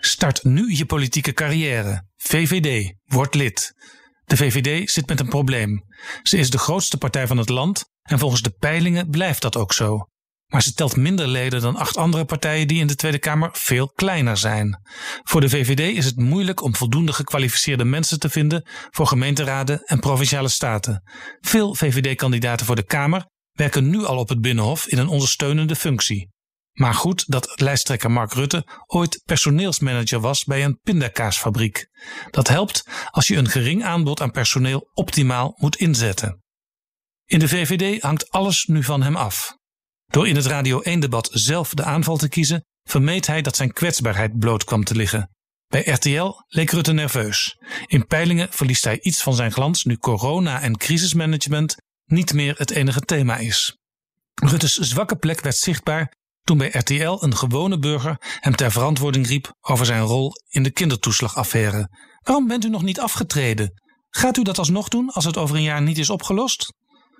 Start nu je politieke carrière. VVD, word lid. De VVD zit met een probleem. Ze is de grootste partij van het land en volgens de peilingen blijft dat ook zo. Maar ze telt minder leden dan acht andere partijen die in de Tweede Kamer veel kleiner zijn. Voor de VVD is het moeilijk om voldoende gekwalificeerde mensen te vinden voor gemeenteraden en provinciale staten. Veel VVD-kandidaten voor de Kamer werken nu al op het Binnenhof in een ondersteunende functie. Maar goed dat lijsttrekker Mark Rutte ooit personeelsmanager was bij een pindakaasfabriek. Dat helpt als je een gering aanbod aan personeel optimaal moet inzetten. In de VVD hangt alles nu van hem af. Door in het Radio 1-debat zelf de aanval te kiezen, vermeed hij dat zijn kwetsbaarheid bloot kwam te liggen. Bij RTL leek Rutte nerveus. In peilingen verliest hij iets van zijn glans nu corona en crisismanagement niet meer het enige thema is. Rutte's zwakke plek werd zichtbaar toen bij RTL een gewone burger hem ter verantwoording riep over zijn rol in de kindertoeslagaffaire. Waarom bent u nog niet afgetreden? Gaat u dat alsnog doen als het over een jaar niet is opgelost?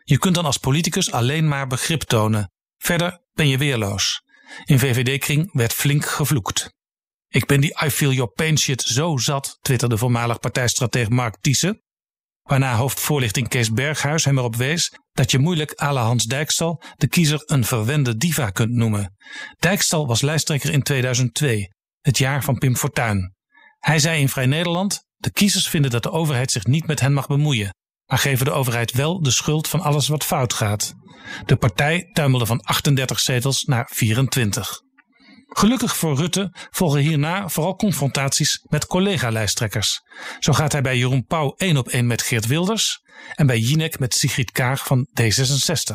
Je kunt dan als politicus alleen maar begrip tonen. Verder ben je weerloos. In VVD-kring werd flink gevloekt. Ik ben die I feel your pain shit zo zat, twitterde voormalig partijstratege Mark Thiessen. Waarna hoofdvoorlichting Kees Berghuis hem erop wees dat je moeilijk à la Hans Dijkstal de kiezer een verwende diva kunt noemen. Dijkstal was lijsttrekker in 2002, het jaar van Pim Fortuyn. Hij zei in Vrij Nederland: De kiezers vinden dat de overheid zich niet met hen mag bemoeien, maar geven de overheid wel de schuld van alles wat fout gaat. De partij tuimelde van 38 zetels naar 24. Gelukkig voor Rutte volgen hierna vooral confrontaties met collega-lijsttrekkers. Zo gaat hij bij Jeroen Pauw één op één met Geert Wilders en bij Jinek met Sigrid Kaag van D66.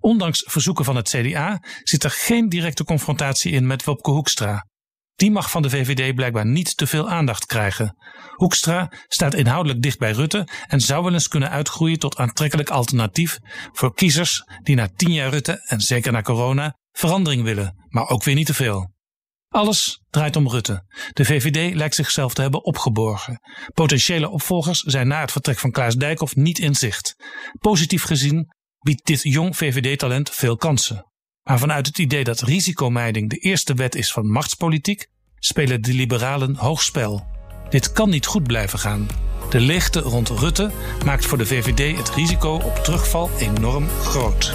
Ondanks verzoeken van het CDA zit er geen directe confrontatie in met Wopke Hoekstra. Die mag van de VVD blijkbaar niet te veel aandacht krijgen. Hoekstra staat inhoudelijk dicht bij Rutte en zou wel eens kunnen uitgroeien tot aantrekkelijk alternatief voor kiezers die na tien jaar Rutte en zeker na corona verandering willen, maar ook weer niet te veel. Alles draait om Rutte. De VVD lijkt zichzelf te hebben opgeborgen. Potentiële opvolgers zijn na het vertrek van Klaas Dijkhoff niet in zicht. Positief gezien biedt dit jong VVD-talent veel kansen. Maar vanuit het idee dat risicomijding de eerste wet is van machtspolitiek, spelen de liberalen hoog spel. Dit kan niet goed blijven gaan. De leegte rond Rutte maakt voor de VVD het risico op terugval enorm groot.